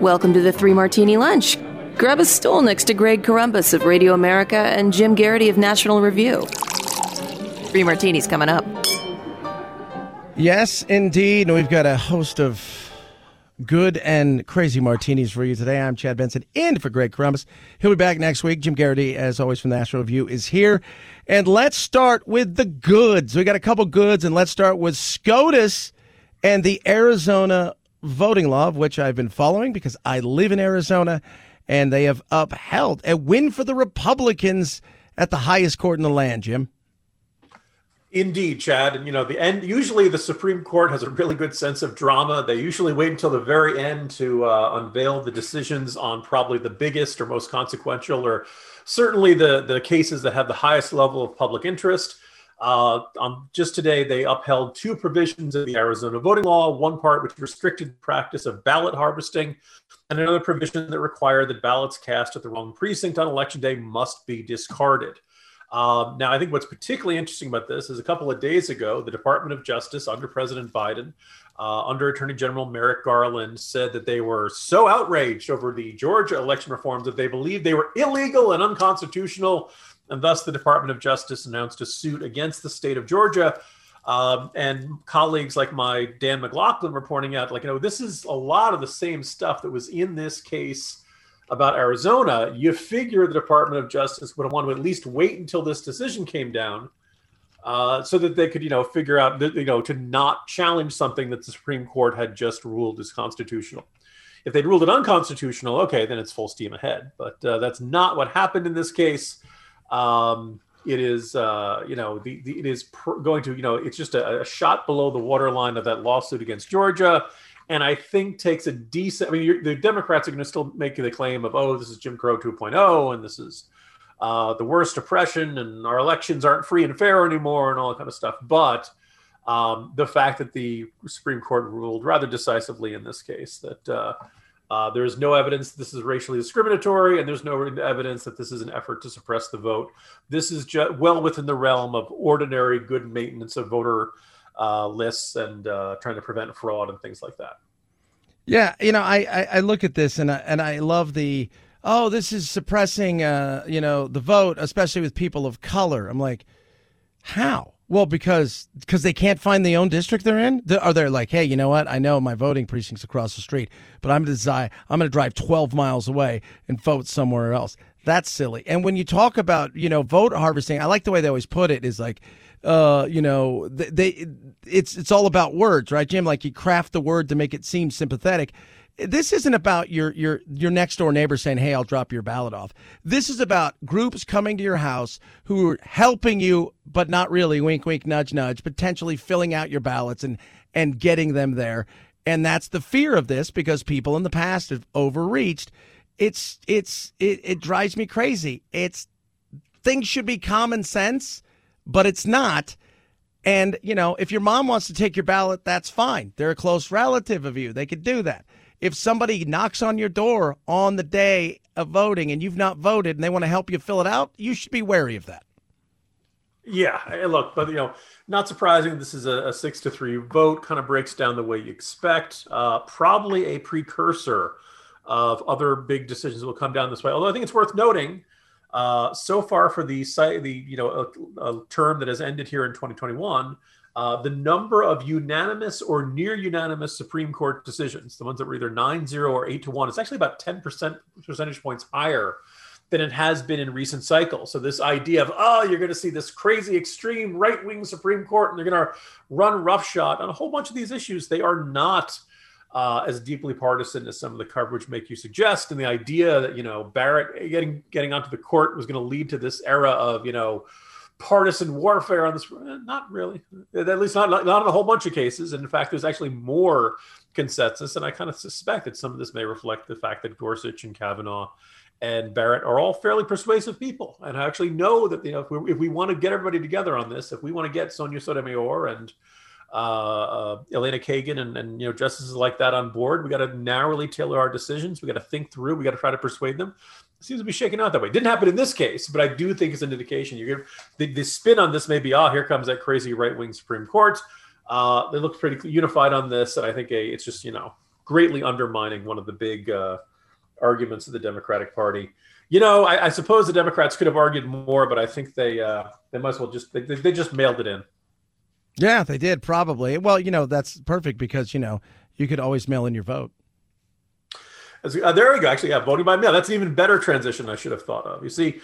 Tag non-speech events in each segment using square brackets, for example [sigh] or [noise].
Welcome to the Three Martini Lunch. Grab a stool next to Greg Corombos of Radio America and Jim Geraghty of National Review. Three Martinis coming up. Yes, indeed. And we've got a host of good and crazy martinis for you today. I'm Chad Benson in for Greg Corombos. He'll be back next week. Jim Geraghty, as always, from the National Review, is here. And let's start with the goods. We got a couple goods, and let's start with SCOTUS and the Arizona voting law, of which I've been following because I live in Arizona, and they have upheld a win for the Republicans at the highest court in the land, Jim. Indeed, Chad. And you know, the end. Usually, the Supreme Court has a really good sense of drama. They usually wait until the very end to uh, unveil the decisions on probably the biggest or most consequential, or certainly the the cases that have the highest level of public interest. Uh, um, just today, they upheld two provisions of the Arizona voting law. One part which restricted the practice of ballot harvesting, and another provision that required that ballots cast at the wrong precinct on election day must be discarded. Um, now, I think what's particularly interesting about this is a couple of days ago, the Department of Justice under President Biden, uh, under Attorney General Merrick Garland, said that they were so outraged over the Georgia election reforms that they believed they were illegal and unconstitutional and thus, the Department of Justice announced a suit against the state of Georgia. Um, and colleagues like my Dan McLaughlin were pointing out, like, you know, this is a lot of the same stuff that was in this case about Arizona. You figure the Department of Justice would want to at least wait until this decision came down uh, so that they could, you know, figure out, you know, to not challenge something that the Supreme Court had just ruled is constitutional. If they'd ruled it unconstitutional, okay, then it's full steam ahead. But uh, that's not what happened in this case. Um, it is, uh, you know, the, the it is pr- going to, you know, it's just a, a, shot below the waterline of that lawsuit against Georgia, and I think takes a decent. I mean, the Democrats are going to still make the claim of, oh, this is Jim Crow 2.0, and this is uh, the worst oppression, and our elections aren't free and fair anymore, and all that kind of stuff. But um, the fact that the Supreme Court ruled rather decisively in this case that. Uh, uh, there is no evidence this is racially discriminatory, and there's no evidence that this is an effort to suppress the vote. This is ju- well within the realm of ordinary good maintenance of voter uh, lists and uh, trying to prevent fraud and things like that. Yeah, you know, I, I, I look at this and I, and I love the oh, this is suppressing uh, you know the vote, especially with people of color. I'm like, how? Well, because because they can't find the own district they're in. Are they like, hey, you know what? I know my voting precinct's across the street, but I'm gonna drive. I'm gonna drive 12 miles away and vote somewhere else. That's silly. And when you talk about you know vote harvesting, I like the way they always put it. Is like, uh, you know, they, they it's it's all about words, right, Jim? Like you craft the word to make it seem sympathetic this isn't about your your your next door neighbor saying, "Hey, I'll drop your ballot off." This is about groups coming to your house who are helping you, but not really. Wink, wink, nudge, nudge. Potentially filling out your ballots and and getting them there. And that's the fear of this because people in the past have overreached. It's it's it, it drives me crazy. It's things should be common sense, but it's not. And, you know, if your mom wants to take your ballot, that's fine. They're a close relative of you. They could do that if somebody knocks on your door on the day of voting and you've not voted and they want to help you fill it out, you should be wary of that. Yeah, look, but you know, not surprising. This is a, a six to three vote. Kind of breaks down the way you expect. Uh, probably a precursor of other big decisions that will come down this way. Although I think it's worth noting, uh, so far for the the you know a, a term that has ended here in 2021 uh, the number of unanimous or near unanimous Supreme Court decisions, the ones that were either 9 0 or 8 to 1, it's actually about 10 percent percentage points higher than it has been in recent cycles. So, this idea of, oh, you're going to see this crazy, extreme right wing Supreme Court and they're going to run roughshod on a whole bunch of these issues, they are not. Uh, as deeply partisan as some of the coverage make you suggest, and the idea that you know Barrett getting getting onto the court was going to lead to this era of you know partisan warfare on this. Eh, not really, at least not, not, not in a whole bunch of cases. And in fact, there's actually more consensus. And I kind of suspect that some of this may reflect the fact that Gorsuch and Kavanaugh and Barrett are all fairly persuasive people. And I actually know that, you know, if we, if we want to get everybody together on this, if we want to get Sonia Sotomayor and uh, uh, Elena Kagan and, and, you know justices like that on board. We got to narrowly tailor our decisions. We got to think through. We got to try to persuade them. Seems to be shaking out that way. Didn't happen in this case, but I do think it's an indication. You get the, the spin on this may be, oh, here comes that crazy right wing Supreme Court. Uh, they look pretty unified on this, and I think a, it's just you know greatly undermining one of the big uh, arguments of the Democratic Party. You know, I, I, suppose the Democrats could have argued more, but I think they uh, they might as well just they, they just mailed it in. Yeah, they did probably. Well, you know, that's perfect because, you know, you could always mail in your vote. Uh, there we go. Actually, yeah, voting by mail. That's an even better transition I should have thought of. You see,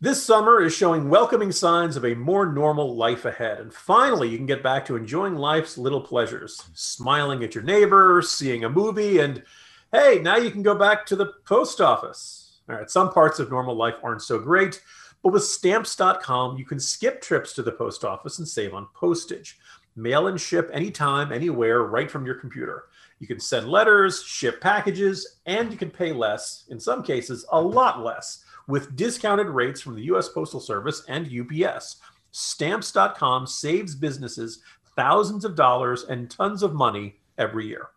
this summer is showing welcoming signs of a more normal life ahead. And finally, you can get back to enjoying life's little pleasures, smiling at your neighbor, seeing a movie, and hey, now you can go back to the post office. All right, some parts of normal life aren't so great. But with stamps.com, you can skip trips to the post office and save on postage. Mail and ship anytime, anywhere, right from your computer. You can send letters, ship packages, and you can pay less, in some cases, a lot less, with discounted rates from the US Postal Service and UPS. Stamps.com saves businesses thousands of dollars and tons of money every year.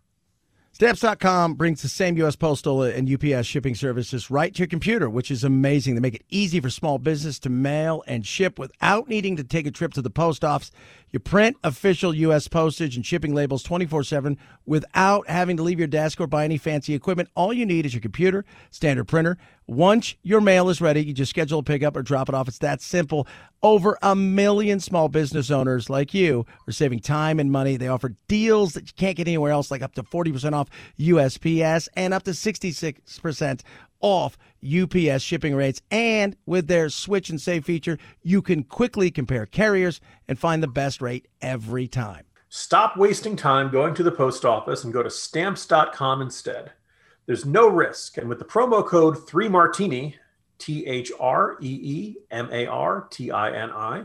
Stamps.com brings the same U.S. Postal and UPS shipping services right to your computer, which is amazing. They make it easy for small business to mail and ship without needing to take a trip to the post office. You print official U.S. postage and shipping labels 24 7 without having to leave your desk or buy any fancy equipment. All you need is your computer, standard printer. Once your mail is ready, you just schedule a pickup or drop it off. It's that simple. Over a million small business owners like you are saving time and money. They offer deals that you can't get anywhere else, like up to 40% off USPS and up to 66% off UPS shipping rates. And with their switch and save feature, you can quickly compare carriers and find the best rate every time. Stop wasting time going to the post office and go to stamps.com instead. There's no risk. And with the promo code 3Martini, T H R E E M A R T I N I,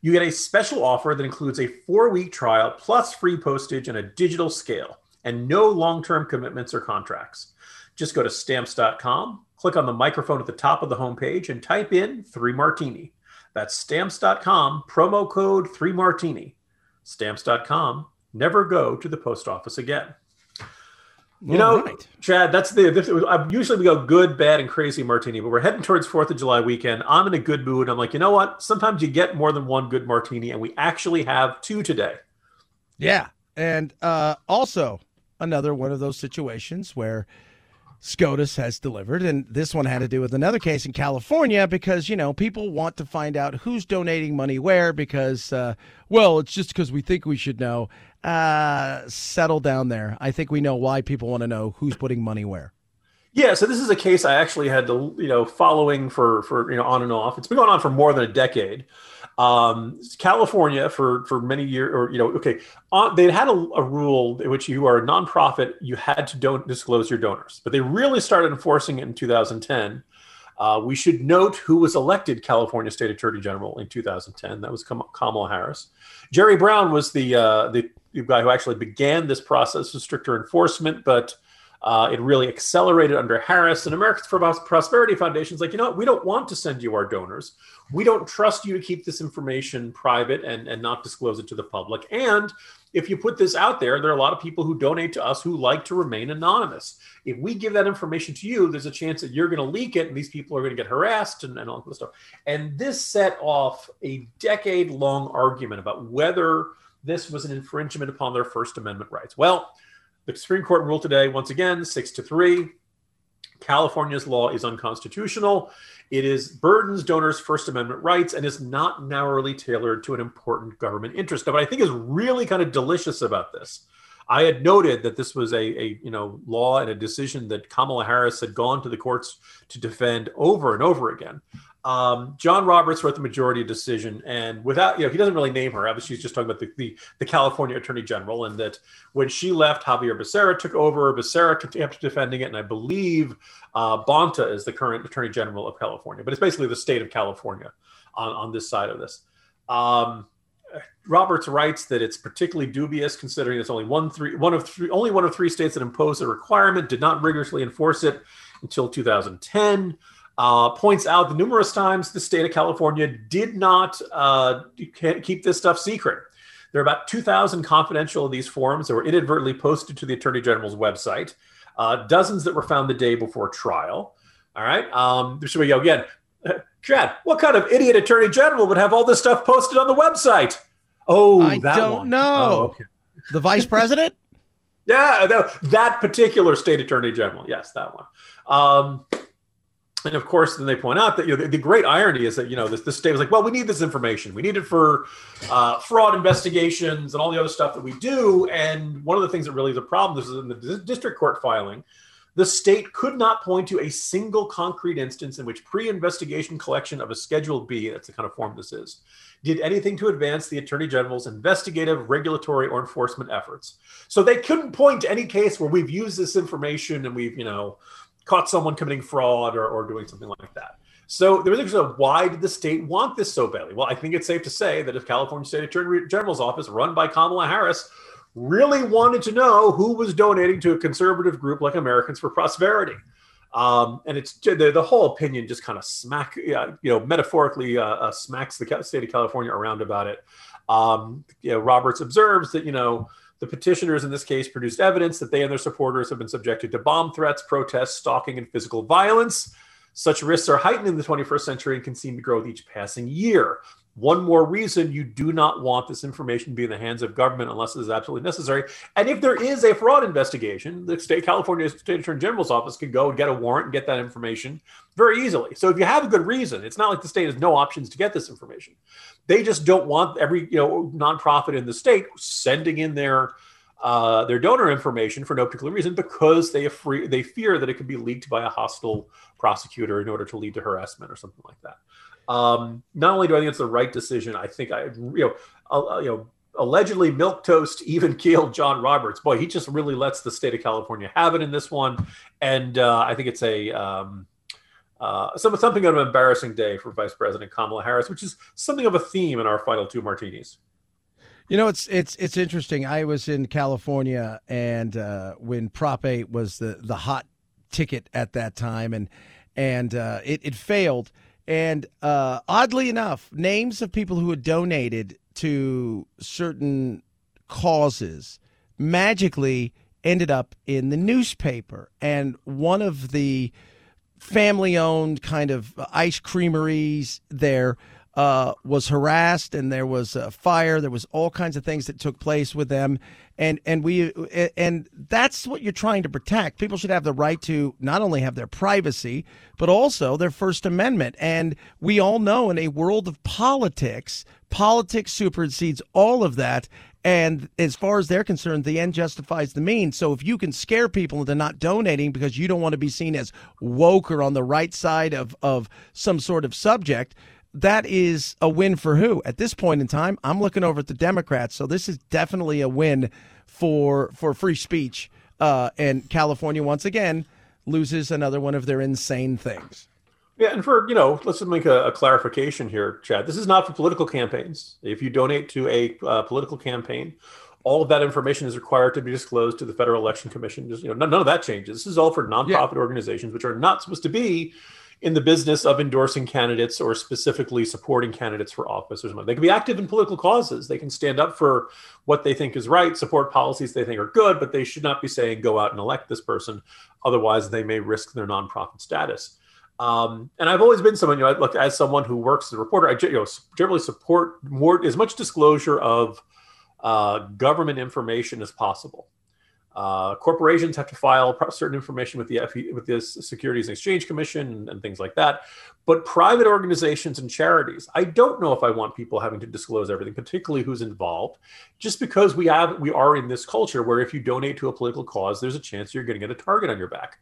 you get a special offer that includes a four week trial plus free postage and a digital scale, and no long term commitments or contracts. Just go to stamps.com, click on the microphone at the top of the homepage, and type in 3 Martini. That's stamps.com, promo code 3 Martini. Stamps.com. Never go to the post office again. You know, right. Chad, that's the. This, usually we go good, bad, and crazy martini, but we're heading towards Fourth of July weekend. I'm in a good mood. I'm like, you know what? Sometimes you get more than one good martini, and we actually have two today. Yeah, and uh, also another one of those situations where SCOTUS has delivered. And this one had to do with another case in California because, you know, people want to find out who's donating money where because, uh, well, it's just because we think we should know. Uh, settle down there. I think we know why people want to know who's putting money where. Yeah, so this is a case I actually had to, you know, following for for you know on and off. It's been going on for more than a decade. Um, California for for many years, or you know, okay, on, they had a, a, rule in which you are a nonprofit, you had to don't disclose your donors, but they really started enforcing it in 2010. Uh, we should note who was elected California State Attorney General in 2010. That was Kamala Harris. Jerry Brown was the uh, the guy who actually began this process of stricter enforcement, but uh, it really accelerated under Harris and Americans for Prosperity Foundation's like, you know what? We don't want to send you our donors. We don't trust you to keep this information private and, and not disclose it to the public. And if you put this out there, there are a lot of people who donate to us who like to remain anonymous. If we give that information to you, there's a chance that you're going to leak it and these people are going to get harassed and, and all this stuff. And this set off a decade long argument about whether this was an infringement upon their First Amendment rights. Well, the Supreme Court ruled today, once again, six to three. California's law is unconstitutional. It is burdens donors' First Amendment rights and is not narrowly tailored to an important government interest. Now, what I think is really kind of delicious about this, I had noted that this was a, a you know law and a decision that Kamala Harris had gone to the courts to defend over and over again. Um, John Roberts wrote the majority decision, and without, you know, he doesn't really name her. Obviously, he's just talking about the, the, the California Attorney General, and that when she left, Xavier Becerra took over. Becerra kept defending it, and I believe uh, Bonta is the current Attorney General of California, but it's basically the state of California on, on this side of this. Um, Roberts writes that it's particularly dubious considering it's only one three one of three only one of three states that imposed a requirement did not rigorously enforce it until 2010. Uh, points out the numerous times the state of California did not uh, keep this stuff secret. There are about 2,000 confidential of these forms that were inadvertently posted to the Attorney General's website, uh, dozens that were found the day before trial. All right. Um, we go again. [laughs] Chad, what kind of idiot Attorney General would have all this stuff posted on the website? Oh, I don't one. know. Oh, okay. The vice president? [laughs] yeah, that, that, particular state attorney general. Yes, that one. Um, and of course, then they point out that you know the, the, great irony is that you know this, this state was like, well, we need this information. We need it for uh, fraud investigations and all the other stuff that we do. And one of the things that really is a problem this is in the district court filing. The state could not point to a single concrete instance in which pre-investigation collection of a Schedule B, that's the kind of form this is, did anything to advance the Attorney General's investigative, regulatory, or enforcement efforts. So they couldn't point to any case where we've used this information and we've, you know, caught someone committing fraud or, or doing something like that. So there was a why did the state want this so badly? Well, I think it's safe to say that if California State Attorney General's office, run by Kamala Harris, really wanted to know who was donating to a conservative group like Americans for Prosperity. Um, and it's the, the whole opinion just kind of smack, you know, metaphorically uh, uh, smacks the state of California around about it. Um, you know, Roberts observes that, you know, the petitioners in this case produced evidence that they and their supporters have been subjected to bomb threats, protests, stalking, and physical violence. Such risks are heightened in the 21st century and can seem to grow with each passing year. One more reason you do not want this information to be in the hands of government unless it is absolutely necessary. And if there is a fraud investigation, the state California State Attorney General's office can go and get a warrant and get that information very easily. So if you have a good reason, it's not like the state has no options to get this information. They just don't want every you know nonprofit in the state sending in their uh, their donor information for no particular reason because they they fear that it could be leaked by a hostile prosecutor in order to lead to harassment or something like that. Um, not only do I think it's the right decision, I think I, you know, uh, you know, allegedly milk toast [laughs] even killed John Roberts. Boy, he just really lets the state of California have it in this one, and uh, I think it's a um, uh, some, something of an embarrassing day for Vice President Kamala Harris, which is something of a theme in our final two martinis. You know, it's it's it's interesting. I was in California, and uh, when Prop Eight was the the hot ticket at that time, and and uh, it it failed and uh, oddly enough, names of people who had donated to certain causes magically ended up in the newspaper. And one of the family owned kind of ice creameries there uh, was harassed and there was a fire. There was all kinds of things that took place with them, and and we and that's what you're trying to protect. People should have the right to not only have their privacy but also their First Amendment. And we all know in a world of politics, politics supersedes all of that. And as far as they're concerned, the end justifies the means. So if you can scare people into not donating because you don't want to be seen as woke or on the right side of, of some sort of subject, that is a win for who? At this point in time, I'm looking over at the Democrats. So this is definitely a win for for free speech. Uh, and California once again loses another one of their insane things. Yeah, and for you know, let's make a, a clarification here, Chad. This is not for political campaigns. If you donate to a uh, political campaign, all of that information is required to be disclosed to the Federal Election Commission. Just you know, none, none of that changes. This is all for nonprofit yeah. organizations, which are not supposed to be in the business of endorsing candidates or specifically supporting candidates for office or something. They can be active in political causes. They can stand up for what they think is right, support policies they think are good, but they should not be saying go out and elect this person. Otherwise, they may risk their nonprofit status. Um, and I've always been someone, you know, look as someone who works as a reporter, I you know, generally support more as much disclosure of uh, government information as possible. Uh, corporations have to file certain information with the FE, with the Securities and Exchange Commission and, and, things like that. But private organizations and charities, I don't know if I want people having to disclose everything, particularly who's involved, just because we have we are in this culture where if you donate to a political cause, there's a chance you're going to get a target on your back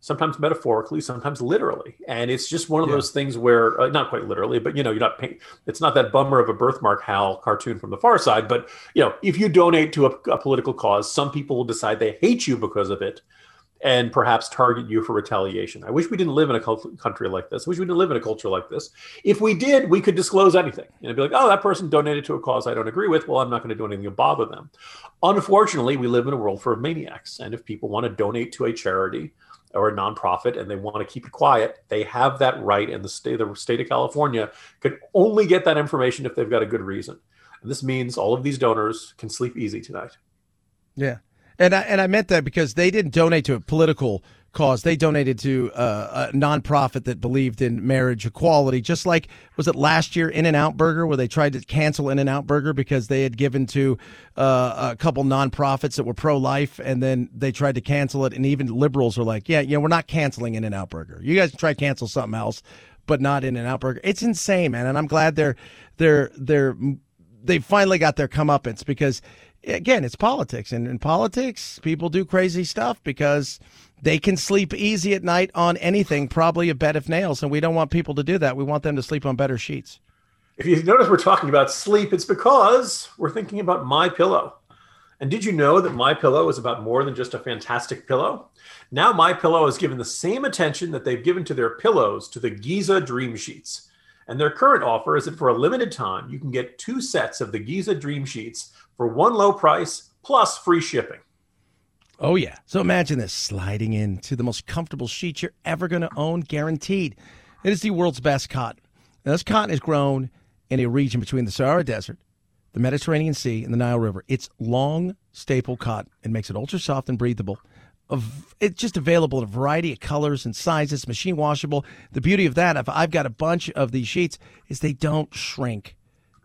sometimes metaphorically, sometimes literally. And it's just one of yeah. those things where, uh, not quite literally, but you know, you're not paying, it's not that bummer of a birthmark Hal cartoon from the far side. But, you know, if you donate to a, a political cause, some people will decide they hate you because of it. and perhaps target you for retaliation. I wish we didn't live in a country like this. I wish we didn't live in a culture like this. If we did, we could disclose anything and be like, oh, that person donated to a cause I don't agree with. Well, I'm not going to do anything to bother them. Unfortunately, we live in a world full of maniacs. And if people want to donate to a charity or a nonprofit and they want to keep it quiet, they have that right. And the state, the state of California can only get that information if they've got a good reason. And this means all of these donors can sleep easy tonight. Yeah. And I, and I meant that because they didn't donate to a political cause. They donated to uh, a nonprofit that believed in marriage equality. Just like was it last year In and Out Burger where they tried to cancel In and Out Burger because they had given to uh, a couple nonprofits that were pro life, and then they tried to cancel it. And even liberals are like, "Yeah, yeah, we're not canceling In and Out Burger. You guys try cancel something else." But not In and Out Burger. It's insane, man, and I'm glad they're they're they're they finally got their comeuppance because again, it's politics. And in politics, people do crazy stuff because they can sleep easy at night on anything, probably a bed of nails. And we don't want people to do that. We want them to sleep on better sheets. If you notice we're talking about sleep, it's because we're thinking about my pillow. And did you know that My Pillow is about more than just a fantastic pillow? Now My Pillow has given the same attention that they've given to their pillows to the Giza Dream Sheets. And their current offer is that for a limited time, you can get two sets of the Giza Dream Sheets for one low price plus free shipping. Oh, yeah. So imagine this sliding into the most comfortable sheet you're ever going to own, guaranteed. It is the world's best cotton. Now, this cotton is grown in a region between the Sahara Desert, the Mediterranean Sea, and the Nile River. It's long, staple cotton. It makes it ultra soft and breathable. It's just available in a variety of colors and sizes, machine washable. The beauty of that, if I've got a bunch of these sheets, is they don't shrink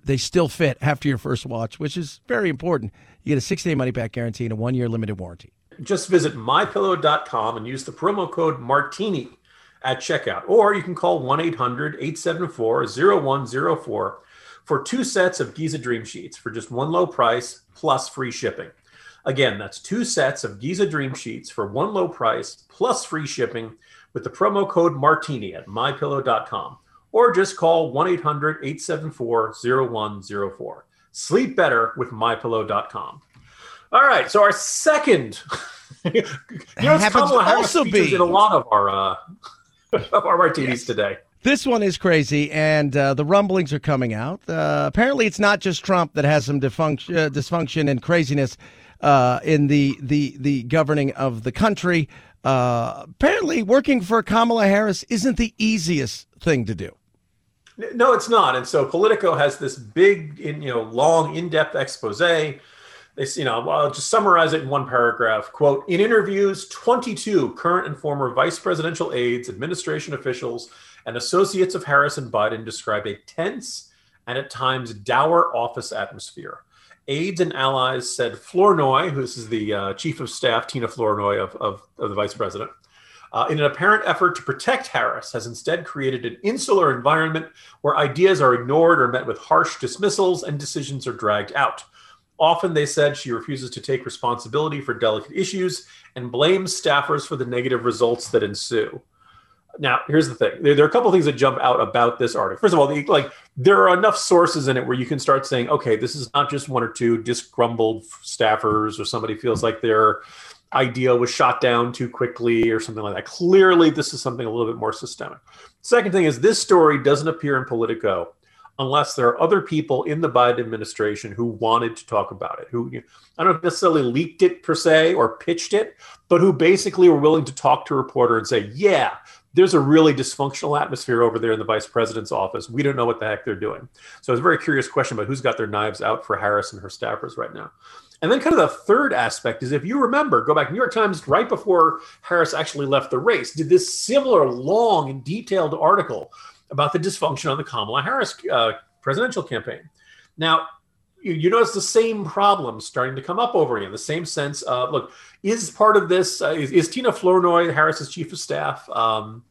they still fit after your first watch, which is very important. You get a 60 day money back guarantee and a one year limited warranty. Just visit mypillow.com and use the promo code Martini at checkout, or you can call 1 800 874 0104 for two sets of Giza Dream Sheets for just one low price plus free shipping. Again, that's two sets of Giza Dream Sheets for one low price plus free shipping with the promo code Martini at mypillow.com or just call 1 800 874 0104. Sleep better with mypillow.com. All right, so our second, [laughs] you know, Kamala Harris also be. in a lot of our uh, [laughs] of our martinis yes. today. This one is crazy, and uh, the rumblings are coming out. Uh, apparently, it's not just Trump that has some dysfunction, uh, dysfunction and craziness uh, in the, the the governing of the country. Uh, apparently, working for Kamala Harris isn't the easiest thing to do. No, it's not. And so Politico has this big, you know, long, in-depth expose. They, you know, I'll just summarize it in one paragraph. Quote: In interviews, 22 current and former vice presidential aides, administration officials, and associates of Harris and Biden describe a tense and at times dour office atmosphere. Aides and allies said Flournoy, who is the uh, chief of staff, Tina Flournoy of, of, of the vice president, uh, in an apparent effort to protect Harris, has instead created an insular environment where ideas are ignored or met with harsh dismissals and decisions are dragged out. Often, they said she refuses to take responsibility for delicate issues and blames staffers for the negative results that ensue. Now, here's the thing: there, are a couple of things that jump out about this article. First of all, the, like there are enough sources in it where you can start saying, okay, this is not just one or two disgruntled staffers or somebody feels like they're idea was shot down too quickly or something like that. Clearly, this is something a little bit more systemic. Second thing is this story doesn't appear in Politico unless there are other people in the Biden administration who wanted to talk about it, who I don't necessarily leaked it per se or pitched it, but who basically were willing to talk to a reporter and say, yeah, there's a really dysfunctional atmosphere over there in the vice president's office. We don't know what the heck they're doing. So it's a very curious question about who's got their knives out for Harris and her staffers right now. And then, kind of the third aspect is if you remember, go back to New York Times right before Harris actually left the race, did this similar long and detailed article about the dysfunction on the Kamala Harris uh, presidential campaign. Now, you, you, notice the same problems starting to come up over again. The same sense of look, is part of this uh, is, is, Tina Flournoy, Harris's chief of staff, um,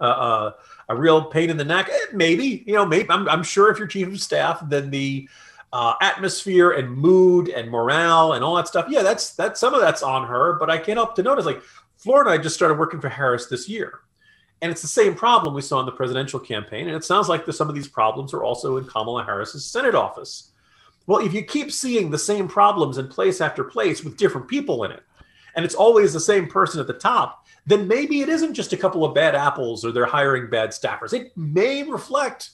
uh, uh a real pain in the neck? Eh, maybe you know, maybe I'm, I'm sure if you're chief of staff, then the uh, atmosphere and mood and morale and all that stuff. Yeah, that's that's some of that's on her, but I can't help to notice like Flournoy just started working for Harris this year. And it's the same problem we saw in the presidential campaign. And it sounds like some of these problems are also in Kamala Harris's Senate office. Well, if you keep seeing the same problems in place after place with different people in it, and it's always the same person at the top, then maybe it isn't just a couple of bad apples or they're hiring bad staffers. It may reflect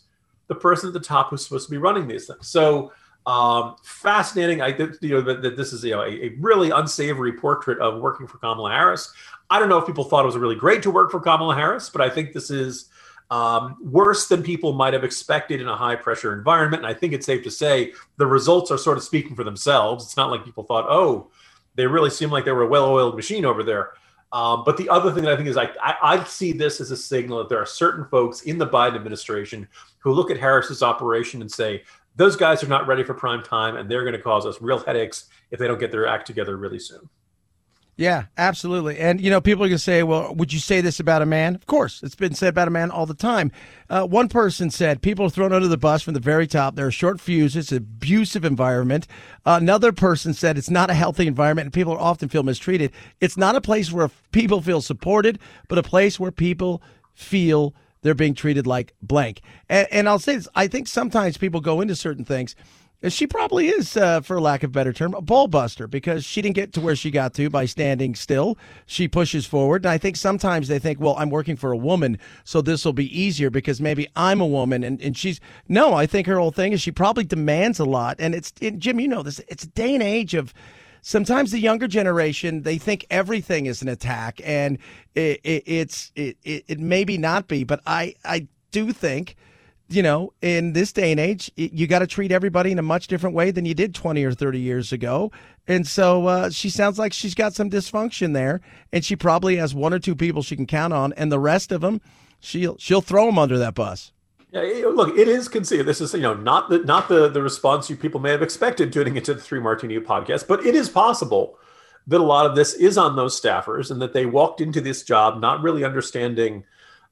the person at the top who's supposed to be running these things. So um, fascinating. I you know that, that this is you know a, a, really unsavory portrait of working for Kamala Harris. I don't know if people thought it was really great to work for Kamala Harris, but I think this is um, worse than people might have expected in a high pressure environment. And I think it's safe to say the results are sort of speaking for themselves. It's not like people thought, oh, they really seem like they were a well oiled machine over there. Um, but the other thing that I think is I, I, I, see this as a signal that there are certain folks in the Biden administration who look at Harris's operation and say, those guys are not ready for prime time and they're going to cause us real headaches if they don't get their act together really soon. Yeah, absolutely. And, you know, people are going to say, well, would you say this about a man? Of course, it's been said about a man all the time. Uh, one person said, people are thrown under the bus from the very top. There are short fuses, abusive environment. Uh, another person said, it's not a healthy environment and people often feel mistreated. It's not a place where people feel supported, but a place where people feel they're being treated like blank. And, and I'll say this I think sometimes people go into certain things she probably is, uh, for lack of a better term, a ball buster because she didn't get to where she got to by standing still. She pushes forward. And I think sometimes they think, well, I'm working for a woman, so this will be easier because maybe I'm a woman. And, and she's, no, I think her whole thing is she probably demands a lot. And it's, and Jim, you know this, it's a day and age of, sometimes the younger generation they think everything is an attack and it, it, it's it, it, it maybe not be but i i do think you know, in this day and age, you got to treat everybody in a much different way than you did 20 or 30 years ago. And so uh, she sounds like she's got some dysfunction there, and she probably has one or two people she can count on, and the rest of them, she'll she'll throw them under that bus. Yeah, look, it is conceived. This is you know not the not the the response you people may have expected tuning into the Three Martini podcast, but it is possible that a lot of this is on those staffers, and that they walked into this job not really understanding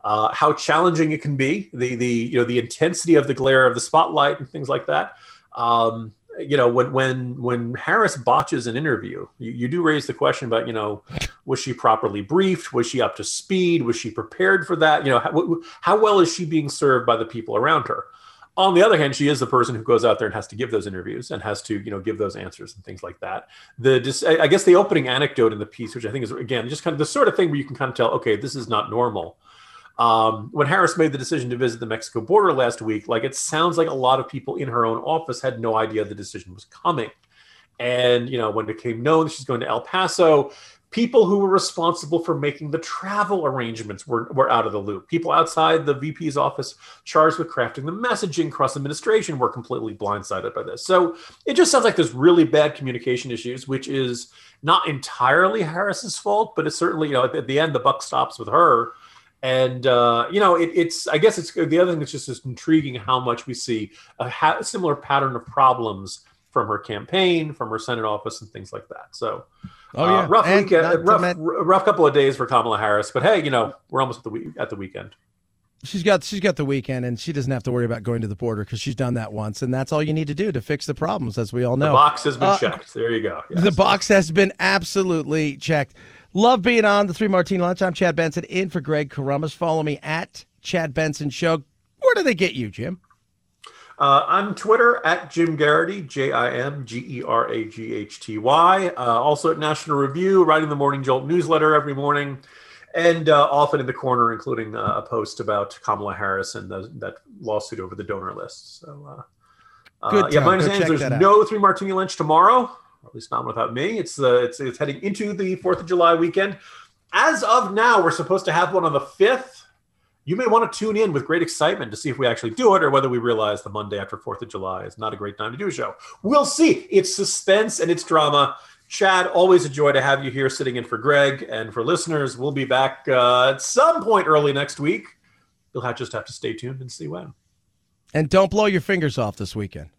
uh, how challenging it can be, the the you know the intensity of the glare of the spotlight and things like that. Um, you know when when when Harris botches an interview, you, you do raise the question about you know was she properly briefed? Was she up to speed? Was she prepared for that? You know how, how well is she being served by the people around her? On the other hand, she is the person who goes out there and has to give those interviews and has to, you know, give those answers and things like that. The I guess the opening anecdote in the piece, which I think is again just kind of the sort of thing where you can kind of tell, okay, this is not normal um, when Harris made the decision to visit the Mexico border last week, like it sounds like a lot of people in her own office had no idea the decision was coming. And, you know, when it became known she's going to El Paso, people who were responsible for making the travel arrangements were, were out of the loop. People outside the VP's office charged with crafting the messaging cross administration were completely blindsided by this. So it just sounds like there's really bad communication issues, which is not entirely Harris's fault, but it's certainly, you know, at the end, the buck stops with her and uh, you know it, it's i guess it's the other thing that's just, just intriguing how much we see a ha- similar pattern of problems from her campaign from her senate office and things like that so oh, yeah. Uh, rough and weekend rough, rough couple of days for kamala harris but hey you know we're almost at the week at the weekend She's got she's got the weekend, and she doesn't have to worry about going to the border because she's done that once, and that's all you need to do to fix the problems, as we all know. The box has been uh, checked. There you go. Yes. The box has been absolutely checked. Love being on the Three Martini Lunch. I'm Chad Benson in for Greg Corombos. Follow me at Chad Benson Show. Where do they get you, Jim? Uh, on Twitter at Jim Geraghty, J I M G E R A G H T Y. Uh, also at National Review, writing the Morning Jolt newsletter every morning, and uh, often in the corner, including uh, a post about Kamala Harris and the, that lawsuit over the donor list. So, uh, uh, yeah, my understanding is there's no Three Martini Lunch tomorrow at least not without me. It's uh, it's it's heading into the Fourth of July weekend. As of now, we're supposed to have one on the fifth. You may want to tune in with great excitement to see if we actually do it or whether we realize the Monday after Fourth of July is not a great time to do a show. We'll see. It's suspense and it's drama. Chad, always a joy to have you here sitting in for Greg. And for listeners, we'll be back uh, at some point early next week. You'll have, just have to stay tuned and see when. And don't blow your fingers off this weekend.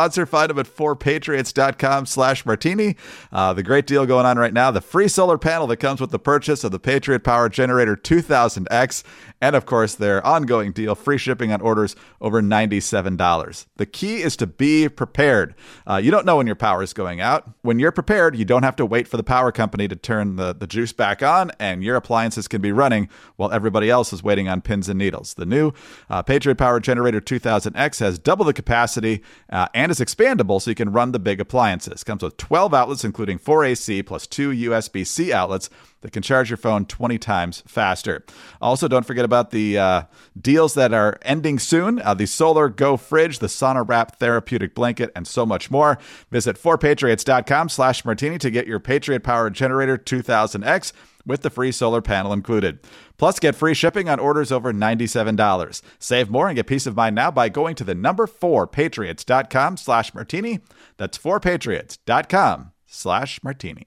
sponsor. Find them at 4patriots.com slash martini. Uh, the great deal going on right now, the free solar panel that comes with the purchase of the Patriot Power Generator 2000X. And of course, their ongoing deal, free shipping on orders over $97. The key is to be prepared. Uh, you don't know when your power is going out. When you're prepared, you don't have to wait for the power company to turn the, the juice back on, and your appliances can be running while everybody else is waiting on pins and needles. The new uh, Patriot Power Generator 2000X has double the capacity uh, and is expandable so you can run the big appliances. Comes with 12 outlets, including 4 AC plus 2 USB C outlets that can charge your phone 20 times faster. Also, don't forget about the uh, deals that are ending soon uh, the Solar Go fridge, the Sauna Wrap therapeutic blanket, and so much more. Visit 4patriots.com slash martini to get your Patriot Power Generator 2000X with the free solar panel included. Plus, get free shipping on orders over $97. Save more and get peace of mind now by going to the number 4patriots.com slash martini. That's 4patriots.com slash martini.